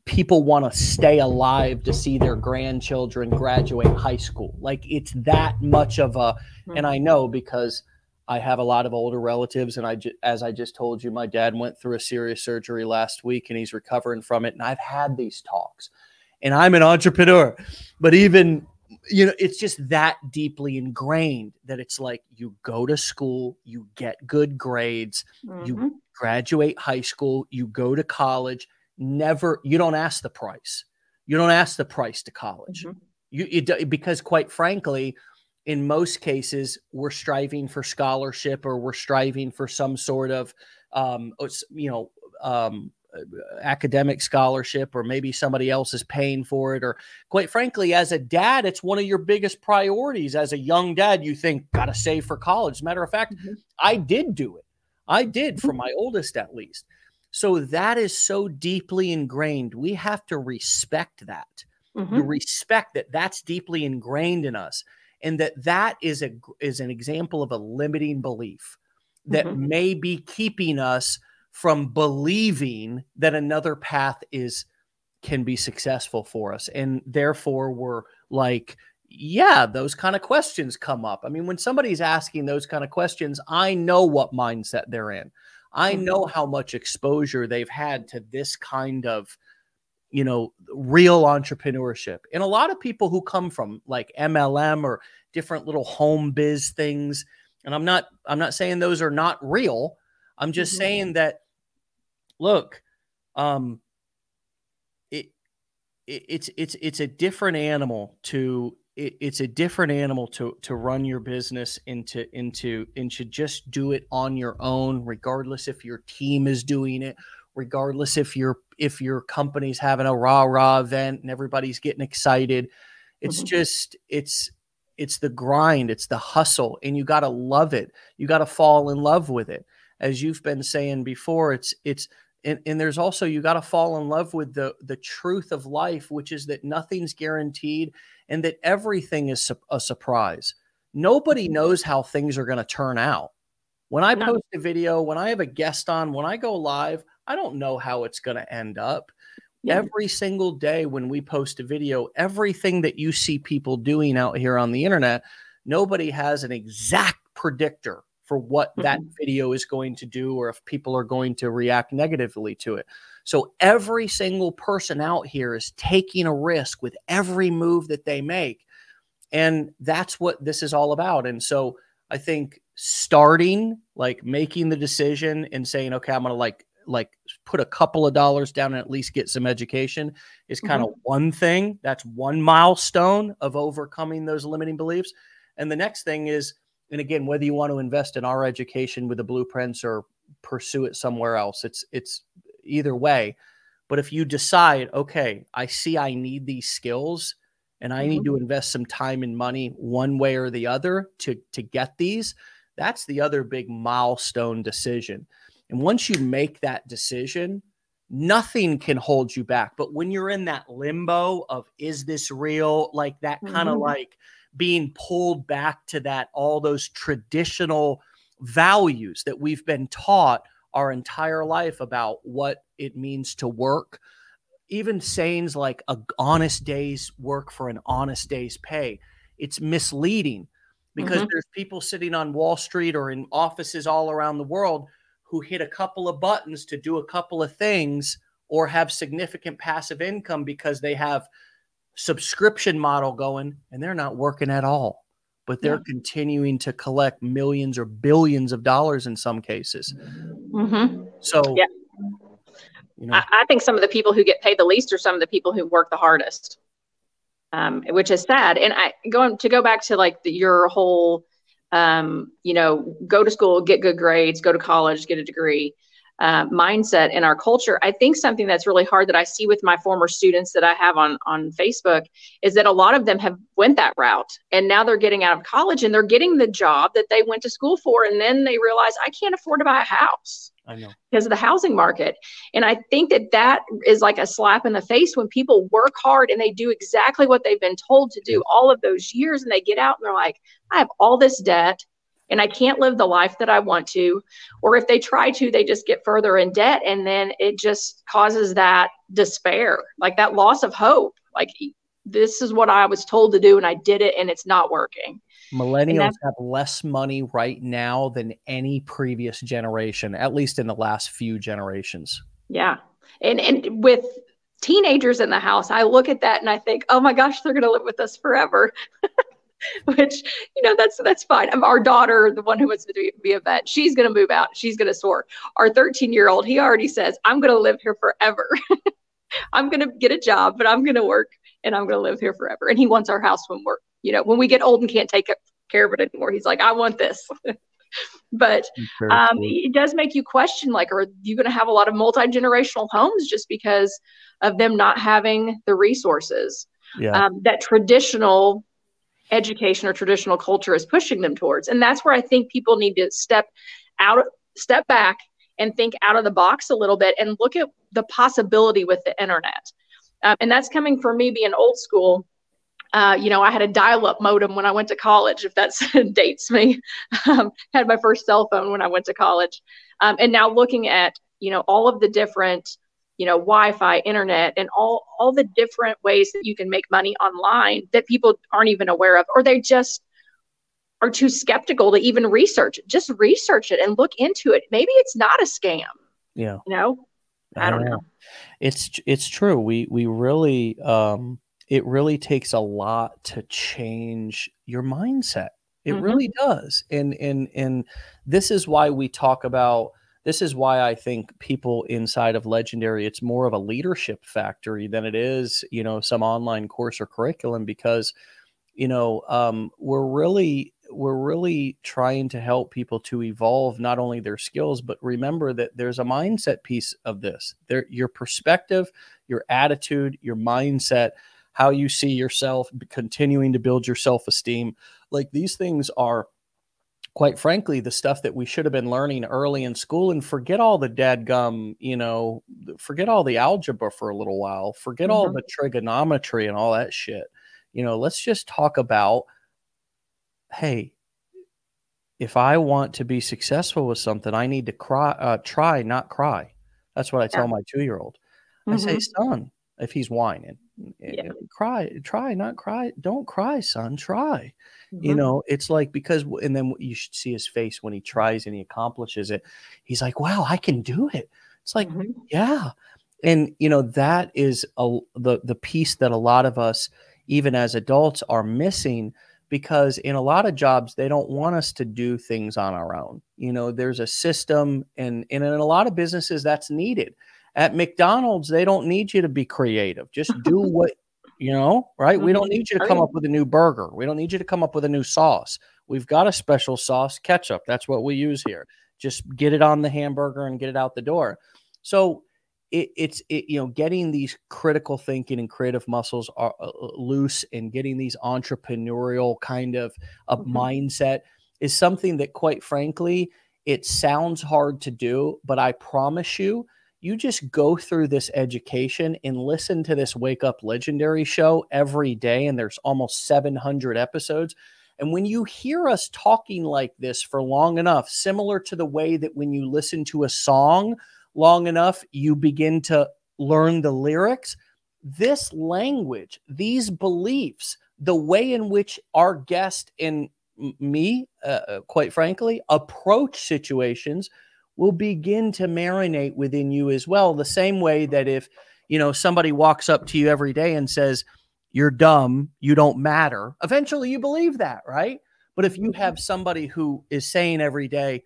people want to stay alive to see their grandchildren graduate high school. Like it's that much of a, and hmm. I know because I have a lot of older relatives, and I, as I just told you, my dad went through a serious surgery last week, and he's recovering from it. And I've had these talks, and I'm an entrepreneur, but even you know, it's just that deeply ingrained that it's like you go to school, you get good grades, mm-hmm. you graduate high school, you go to college, never you don't ask the price you don't ask the price to college mm-hmm. you, you because quite frankly in most cases we're striving for scholarship or we're striving for some sort of um, you know um, academic scholarship or maybe somebody else is paying for it or quite frankly as a dad it's one of your biggest priorities as a young dad you think gotta save for college matter of fact mm-hmm. i did do it i did for mm-hmm. my oldest at least so that is so deeply ingrained. We have to respect that. Mm-hmm. respect that that's deeply ingrained in us and that that is a is an example of a limiting belief that mm-hmm. may be keeping us from believing that another path is can be successful for us. And therefore we're like yeah those kind of questions come up. I mean when somebody's asking those kind of questions i know what mindset they're in i mm-hmm. know how much exposure they've had to this kind of you know real entrepreneurship and a lot of people who come from like mlm or different little home biz things and i'm not i'm not saying those are not real i'm just mm-hmm. saying that look, um, it, it it's it's it's a different animal to it, it's a different animal to to run your business into into and to just do it on your own, regardless if your team is doing it, regardless if your if your company's having a rah rah event and everybody's getting excited. It's mm-hmm. just it's it's the grind, it's the hustle, and you got to love it. You got to fall in love with it. As you've been saying before, it's it's and, and there's also you got to fall in love with the the truth of life which is that nothing's guaranteed and that everything is su- a surprise nobody mm-hmm. knows how things are going to turn out when i no. post a video when i have a guest on when i go live i don't know how it's going to end up yeah. every single day when we post a video everything that you see people doing out here on the internet nobody has an exact predictor for what mm-hmm. that video is going to do or if people are going to react negatively to it. So every single person out here is taking a risk with every move that they make. And that's what this is all about. And so I think starting like making the decision and saying, okay, I'm going to like like put a couple of dollars down and at least get some education is kind mm-hmm. of one thing. That's one milestone of overcoming those limiting beliefs. And the next thing is and again, whether you want to invest in our education with the blueprints or pursue it somewhere else, it's it's either way. But if you decide, okay, I see I need these skills and I mm-hmm. need to invest some time and money one way or the other to to get these, that's the other big milestone decision. And once you make that decision, nothing can hold you back. But when you're in that limbo of is this real, like that kind of mm-hmm. like being pulled back to that all those traditional values that we've been taught our entire life about what it means to work even sayings like a honest day's work for an honest day's pay it's misleading because mm-hmm. there's people sitting on wall street or in offices all around the world who hit a couple of buttons to do a couple of things or have significant passive income because they have subscription model going and they're not working at all but they're yeah. continuing to collect millions or billions of dollars in some cases mm-hmm. so yeah. you know, I, I, think some of the people who get paid the least are some of the people who work the hardest. Um, which is sad. And i going to go back to like the, your whole um, you know go to school get good grades go to college get a degree uh, mindset in our culture. I think something that's really hard that I see with my former students that I have on on Facebook is that a lot of them have went that route and now they're getting out of college and they're getting the job that they went to school for and then they realize I can't afford to buy a house. I know. Because of the housing market. And I think that that is like a slap in the face when people work hard and they do exactly what they've been told to do all of those years and they get out and they're like, I have all this debt and I can't live the life that I want to. Or if they try to, they just get further in debt. And then it just causes that despair, like that loss of hope. Like, this is what I was told to do, and I did it, and it's not working. Millennials have less money right now than any previous generation, at least in the last few generations. Yeah. And, and with teenagers in the house, I look at that and I think, oh my gosh, they're going to live with us forever. which you know that's that's fine. Um, our daughter, the one who wants to be a vet, she's going to move out. She's going to soar. Our 13 year old, he already says, "I'm going to live here forever. I'm going to get a job, but I'm going to work and I'm going to live here forever." And he wants our house when we're you know when we get old and can't take care of it anymore. He's like, "I want this." but um, it does make you question like, are you going to have a lot of multi generational homes just because of them not having the resources yeah. um, that traditional education or traditional culture is pushing them towards? And that's where I think people need to step out, step back, and think out of the box a little bit and look at the possibility with the internet. Um, and that's coming from me being old school uh, you know, I had a dial-up modem when I went to college, if that dates me. Um, had my first cell phone when I went to college, um, and now looking at you know all of the different you know Wi-Fi, internet, and all all the different ways that you can make money online that people aren't even aware of, or they just are too skeptical to even research it. Just research it and look into it. Maybe it's not a scam. Yeah. You know, I, I don't know. know. It's it's true. We we really um it really takes a lot to change your mindset. It mm-hmm. really does. And and and this is why we talk about this is why I think people inside of Legendary it's more of a leadership factory than it is, you know, some online course or curriculum because you know, um, we're really we're really trying to help people to evolve not only their skills but remember that there's a mindset piece of this. There your perspective, your attitude, your mindset how you see yourself, continuing to build your self esteem. Like these things are, quite frankly, the stuff that we should have been learning early in school and forget all the dadgum, you know, forget all the algebra for a little while, forget mm-hmm. all the trigonometry and all that shit. You know, let's just talk about hey, if I want to be successful with something, I need to cry, uh, try, not cry. That's what I tell yeah. my two year old. Mm-hmm. I say, mm-hmm. son, if he's whining, yeah. cry try not cry don't cry son try mm-hmm. you know it's like because and then you should see his face when he tries and he accomplishes it he's like wow i can do it it's like mm-hmm. yeah and you know that is a, the the piece that a lot of us even as adults are missing because in a lot of jobs they don't want us to do things on our own you know there's a system and, and in a lot of businesses that's needed at McDonald's, they don't need you to be creative. Just do what you know, right? We don't mm-hmm. need you to come up with a new burger. We don't need you to come up with a new sauce. We've got a special sauce, ketchup. That's what we use here. Just get it on the hamburger and get it out the door. So it, it's it, you know getting these critical thinking and creative muscles are uh, uh loose and getting these entrepreneurial kind of a mm-hmm. mindset is something that quite frankly it sounds hard to do but i promise you you just go through this education and listen to this Wake Up Legendary show every day, and there's almost 700 episodes. And when you hear us talking like this for long enough, similar to the way that when you listen to a song long enough, you begin to learn the lyrics, this language, these beliefs, the way in which our guest and me, uh, uh quite frankly, approach situations will begin to marinate within you as well. The same way that if, you know, somebody walks up to you every day and says, you're dumb, you don't matter, eventually you believe that, right? But if you mm-hmm. have somebody who is saying every day,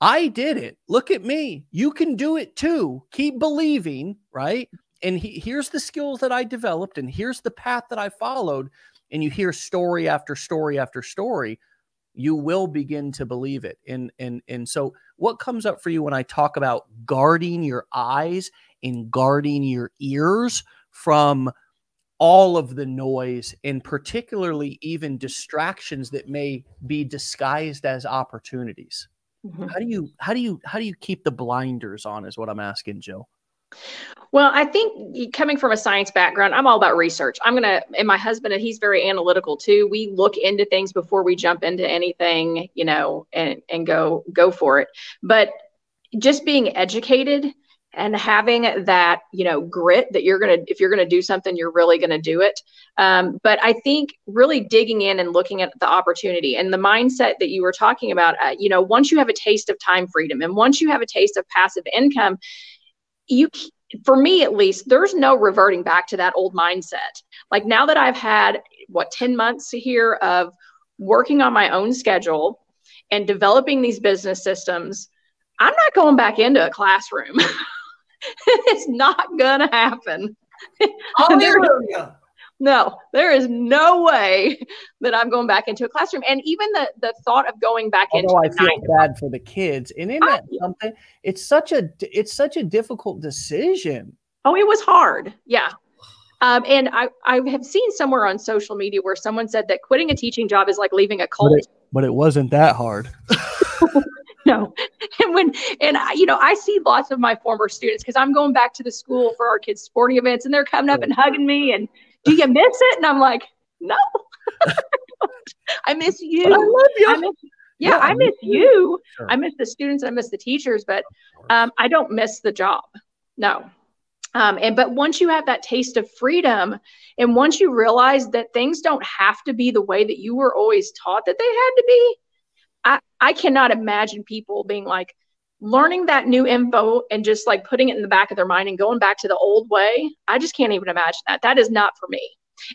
I did it, look at me, you can do it too, keep believing, right? And he, here's the skills that I developed, and here's the path that I followed. And you hear story after story after story you will begin to believe it. And and and so what comes up for you when i talk about guarding your eyes and guarding your ears from all of the noise and particularly even distractions that may be disguised as opportunities? Mm-hmm. how do you how do you how do you keep the blinders on is what i'm asking jill well, I think coming from a science background, I'm all about research. I'm going to, and my husband, and he's very analytical too. We look into things before we jump into anything, you know, and, and go, go for it. But just being educated and having that, you know, grit that you're going to, if you're going to do something, you're really going to do it. Um, but I think really digging in and looking at the opportunity and the mindset that you were talking about, uh, you know, once you have a taste of time freedom and once you have a taste of passive income, you for me at least there's no reverting back to that old mindset. Like now that i've had what 10 months here of working on my own schedule and developing these business systems i'm not going back into a classroom. It's not gonna happen no, there is no way that I'm going back into a classroom. And even the the thought of going back Although into I feel bad for the kids, and in that something, it's such a it's such a difficult decision. Oh, it was hard. Yeah. Um, and I, I have seen somewhere on social media where someone said that quitting a teaching job is like leaving a cult. But it, but it wasn't that hard. no. And when, and I, you know, I see lots of my former students because I'm going back to the school for our kids' sporting events and they're coming up and hugging me and do you miss it? And I'm like, no, I miss you. I love you. I miss, yeah, yeah, I miss you. Sure. I miss the students. I miss the teachers, but um, I don't miss the job. No. Um, and but once you have that taste of freedom, and once you realize that things don't have to be the way that you were always taught that they had to be, I I cannot imagine people being like learning that new info and just like putting it in the back of their mind and going back to the old way. I just can't even imagine that. That is not for me.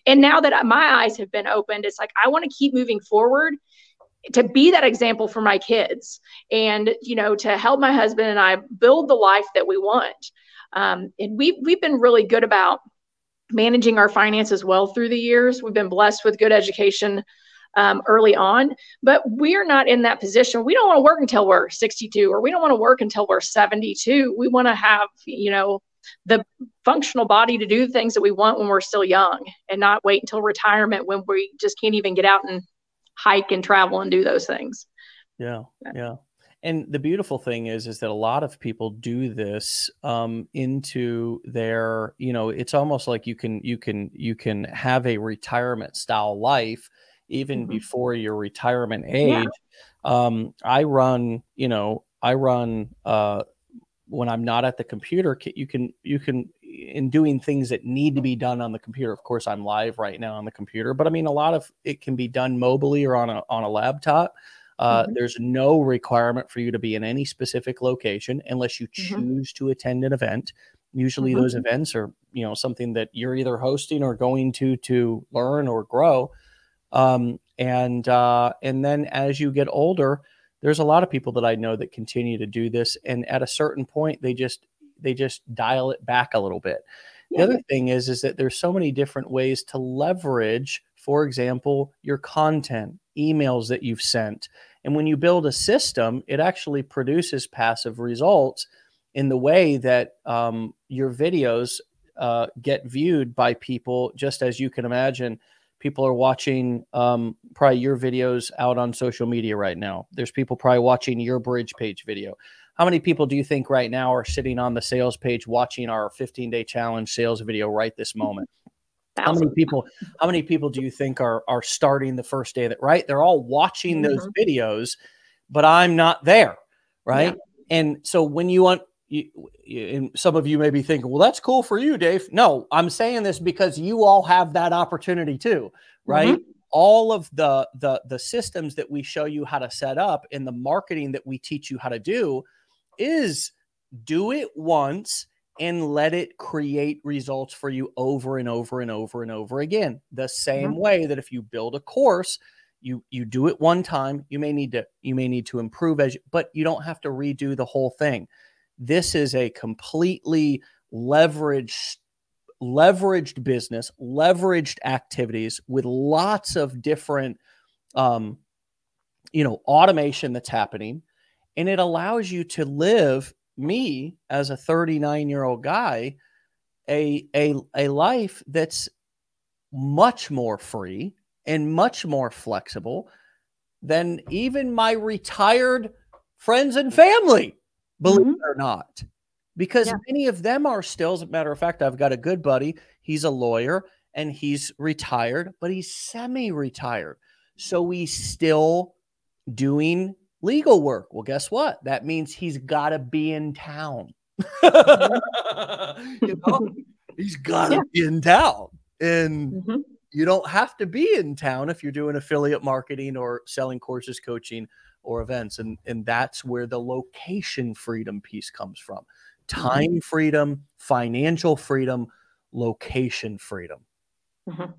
And now that my eyes have been opened, it's like I want to keep moving forward to be that example for my kids and you know to help my husband and I build the life that we want. Um, and we we've been really good about managing our finances well through the years. We've been blessed with good education um, early on, but we're not in that position. We don't want to work until we're 62, or we don't want to work until we're 72. We want to have, you know, the functional body to do the things that we want when we're still young and not wait until retirement when we just can't even get out and hike and travel and do those things. Yeah. Yeah and the beautiful thing is is that a lot of people do this um, into their you know it's almost like you can you can you can have a retirement style life even mm-hmm. before your retirement age yeah. um, i run you know i run uh, when i'm not at the computer you can you can in doing things that need to be done on the computer of course i'm live right now on the computer but i mean a lot of it can be done mobily or on a on a laptop uh, mm-hmm. There's no requirement for you to be in any specific location unless you mm-hmm. choose mm-hmm. to attend an event. Usually, mm-hmm. those events are you know something that you're either hosting or going to to learn or grow. Um, and uh, and then as you get older, there's a lot of people that I know that continue to do this, and at a certain point, they just they just dial it back a little bit. The other thing is is that there's so many different ways to leverage, for example, your content, emails that you've sent, and when you build a system, it actually produces passive results in the way that um, your videos uh, get viewed by people, just as you can imagine. People are watching um, probably your videos out on social media right now. There's people probably watching your bridge page video. How many people do you think right now are sitting on the sales page watching our 15 day challenge sales video right this moment? How many people? How many people do you think are are starting the first day that right? They're all watching mm-hmm. those videos, but I'm not there, right? Yeah. And so when you want, you, and some of you may be thinking, well, that's cool for you, Dave. No, I'm saying this because you all have that opportunity too, right? Mm-hmm. All of the the the systems that we show you how to set up and the marketing that we teach you how to do is do it once and let it create results for you over and over and over and over again. The same mm-hmm. way that if you build a course, you you do it one time, you may need to you may need to improve as you, but you don't have to redo the whole thing. This is a completely leveraged leveraged business, leveraged activities with lots of different um you know automation that's happening. And it allows you to live me as a 39 year old guy a, a, a life that's much more free and much more flexible than even my retired friends and family, believe mm-hmm. it or not. Because yeah. many of them are still, as a matter of fact, I've got a good buddy. He's a lawyer and he's retired, but he's semi retired. So he's still doing legal work. Well, guess what? That means he's got to be in town. you know, he's got to yeah. be in town. And mm-hmm. you don't have to be in town if you're doing affiliate marketing or selling courses, coaching, or events. And, and that's where the location freedom piece comes from mm-hmm. time freedom, financial freedom, location freedom. Mm-hmm.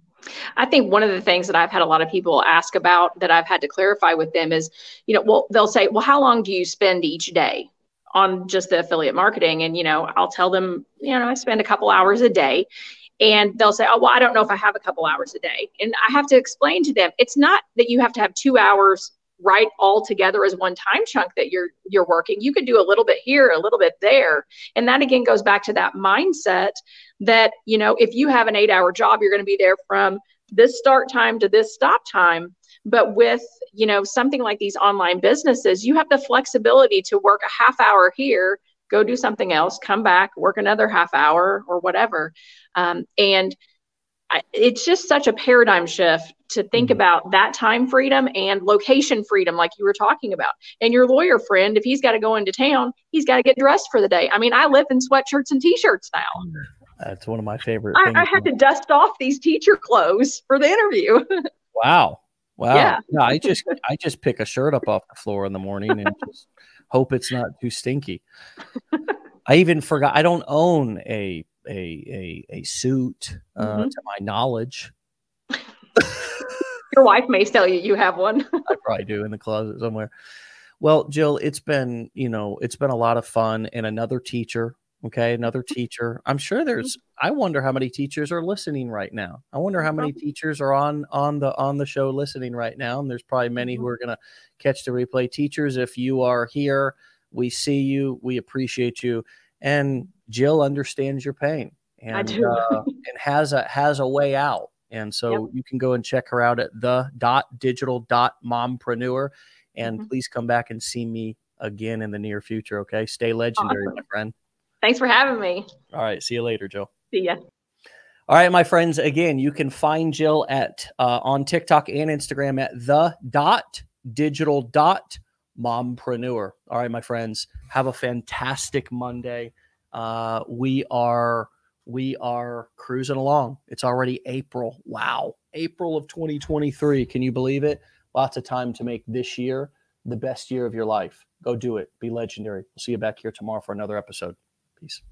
I think one of the things that I've had a lot of people ask about that I've had to clarify with them is, you know, well, they'll say, well, how long do you spend each day on just the affiliate marketing? And, you know, I'll tell them, you know, I spend a couple hours a day. and they'll say, "Oh, well, I don't know if I have a couple hours a day." And I have to explain to them, it's not that you have to have 2 hours right all together as one time chunk that you're you're working. You could do a little bit here a little bit there. And that again goes back to that mindset that you know if you have an 8 hour job you're going to be there from this start time to this stop time. But with you know something like these online businesses you have the flexibility to work a half hour here go do something else come back work another half hour or whatever. Um, and I, it's just such a paradigm shift to think mm-hmm. about that time freedom and location freedom like you were talking about and your lawyer friend if he's got to go into town he's got to get dressed for the day i mean i live in sweatshirts and t-shirts now that's one of my favorite i, I had to dust off these teacher clothes for the interview wow Wow. Yeah. No, I just I just pick a shirt up off the floor in the morning and just hope it's not too stinky. I even forgot I don't own a a a, a suit uh, mm-hmm. to my knowledge. Your wife may tell you you have one. I probably do in the closet somewhere. Well, Jill, it's been, you know, it's been a lot of fun and another teacher Okay, another mm-hmm. teacher. I'm sure there's mm-hmm. I wonder how many teachers are listening right now. I wonder how many teachers are on on the on the show listening right now. And there's probably many who mm-hmm. are going to catch the replay. Teachers, if you are here, we see you, we appreciate you. And Jill understands your pain and uh, and has a has a way out. And so yep. you can go and check her out at the dot digital dot mompreneur. And mm-hmm. please come back and see me again in the near future. Okay. Stay legendary, awesome. my friend. Thanks for having me. All right. See you later, Jill. See ya. All right, my friends. Again, you can find Jill at uh, on TikTok and Instagram at the dot digital dot mompreneur. All right, my friends. Have a fantastic Monday. Uh, we are we are cruising along. It's already April. Wow, April of 2023. Can you believe it? Lots of time to make this year the best year of your life. Go do it. Be legendary. We'll see you back here tomorrow for another episode. Peace.